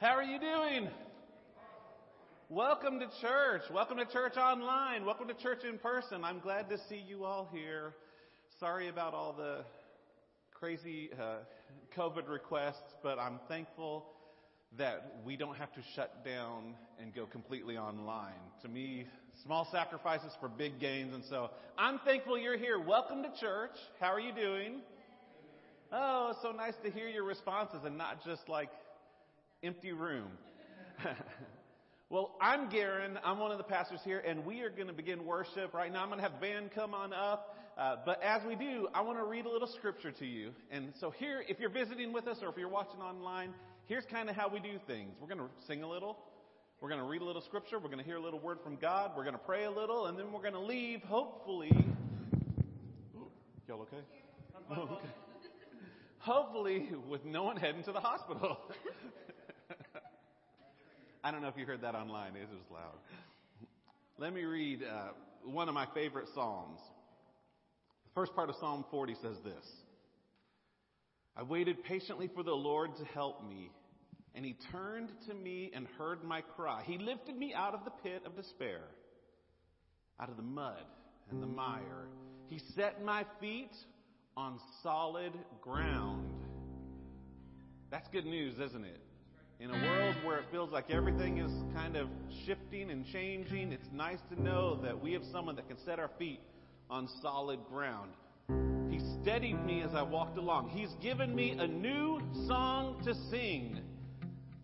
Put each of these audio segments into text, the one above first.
How are you doing? Welcome to church. Welcome to church online. Welcome to church in person. I'm glad to see you all here. Sorry about all the crazy uh, COVID requests, but I'm thankful that we don't have to shut down and go completely online. To me, small sacrifices for big gains, and so I'm thankful you're here. Welcome to church. How are you doing? Oh, so nice to hear your responses and not just like empty room. well, I'm Garen. I'm one of the pastors here, and we are going to begin worship right now. I'm going to have the band come on up. Uh, but as we do, I want to read a little scripture to you. And so here, if you're visiting with us or if you're watching online, here's kind of how we do things. We're going to sing a little. We're going to read a little scripture. We're going to hear a little word from God. We're going to pray a little, and then we're going to leave, hopefully. Ooh, y'all okay? Okay hopefully with no one heading to the hospital. I don't know if you heard that online. It was loud. Let me read uh, one of my favorite Psalms. The first part of Psalm 40 says this I waited patiently for the Lord to help me, and he turned to me and heard my cry. He lifted me out of the pit of despair, out of the mud and the mire. He set my feet on solid ground. That's good news, isn't it? In a world where it feels like everything is kind of shifting and changing, it's nice to know that we have someone that can set our feet on solid ground. He steadied me as I walked along. He's given me a new song to sing,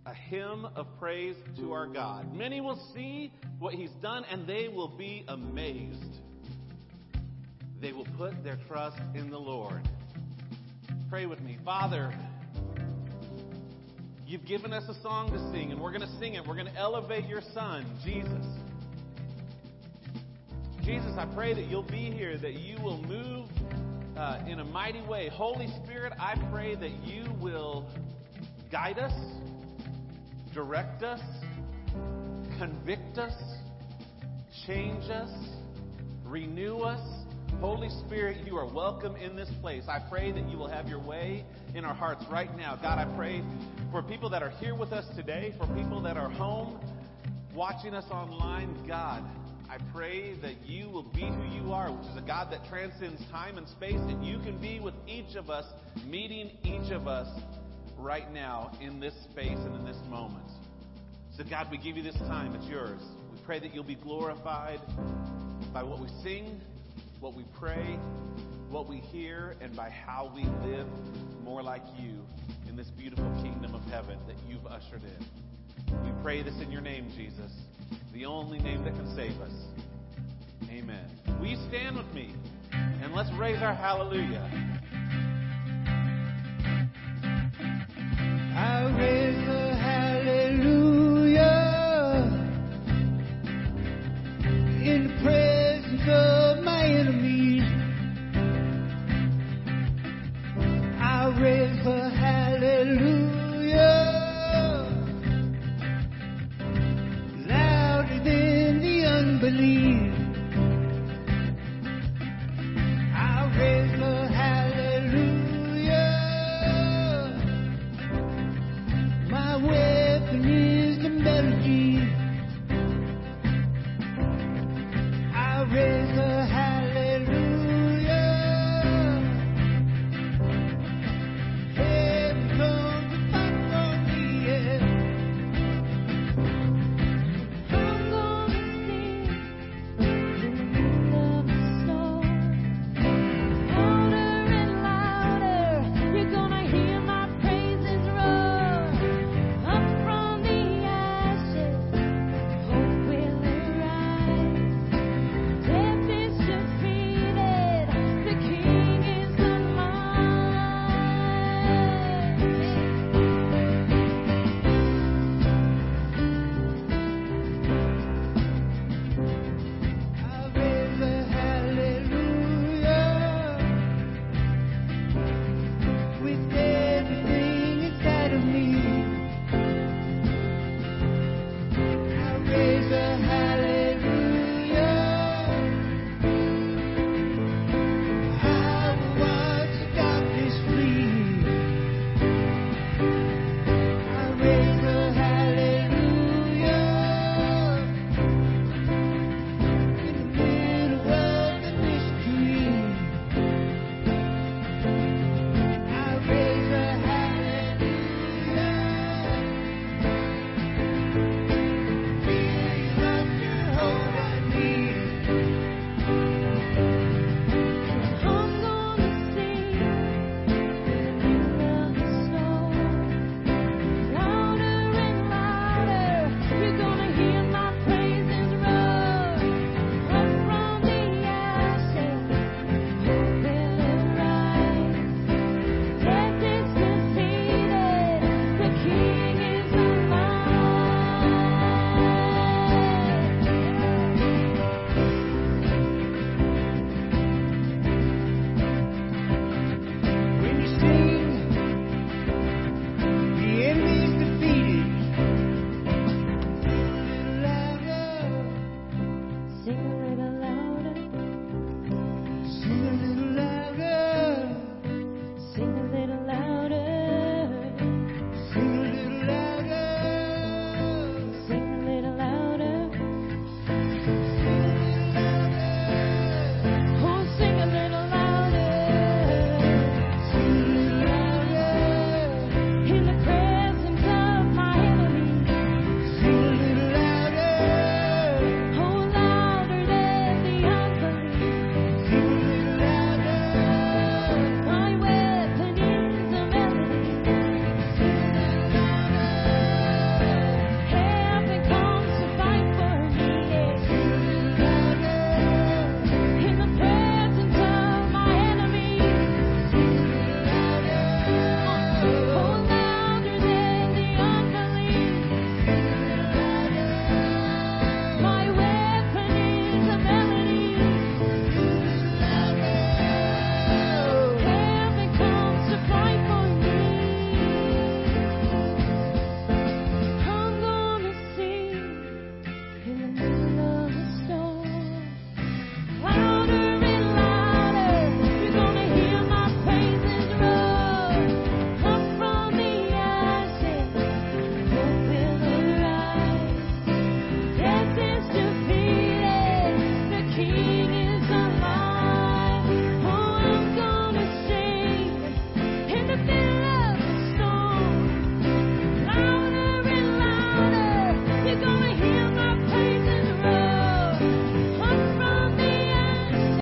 a hymn of praise to our God. Many will see what He's done and they will be amazed they will put their trust in the Lord. Pray with me. Father, you've given us a song to sing, and we're going to sing it. We're going to elevate your Son, Jesus. Jesus, I pray that you'll be here, that you will move uh, in a mighty way. Holy Spirit, I pray that you will guide us, direct us, convict us, change us, renew us Holy Spirit, you are welcome in this place. I pray that you will have your way in our hearts right now. God, I pray for people that are here with us today, for people that are home watching us online. God, I pray that you will be who you are, which is a God that transcends time and space, and you can be with each of us, meeting each of us right now in this space and in this moment. So, God, we give you this time. It's yours. We pray that you'll be glorified by what we sing what we pray, what we hear, and by how we live more like you in this beautiful kingdom of heaven that you've ushered in. We pray this in your name, Jesus, the only name that can save us. Amen. Will you stand with me and let's raise our hallelujah?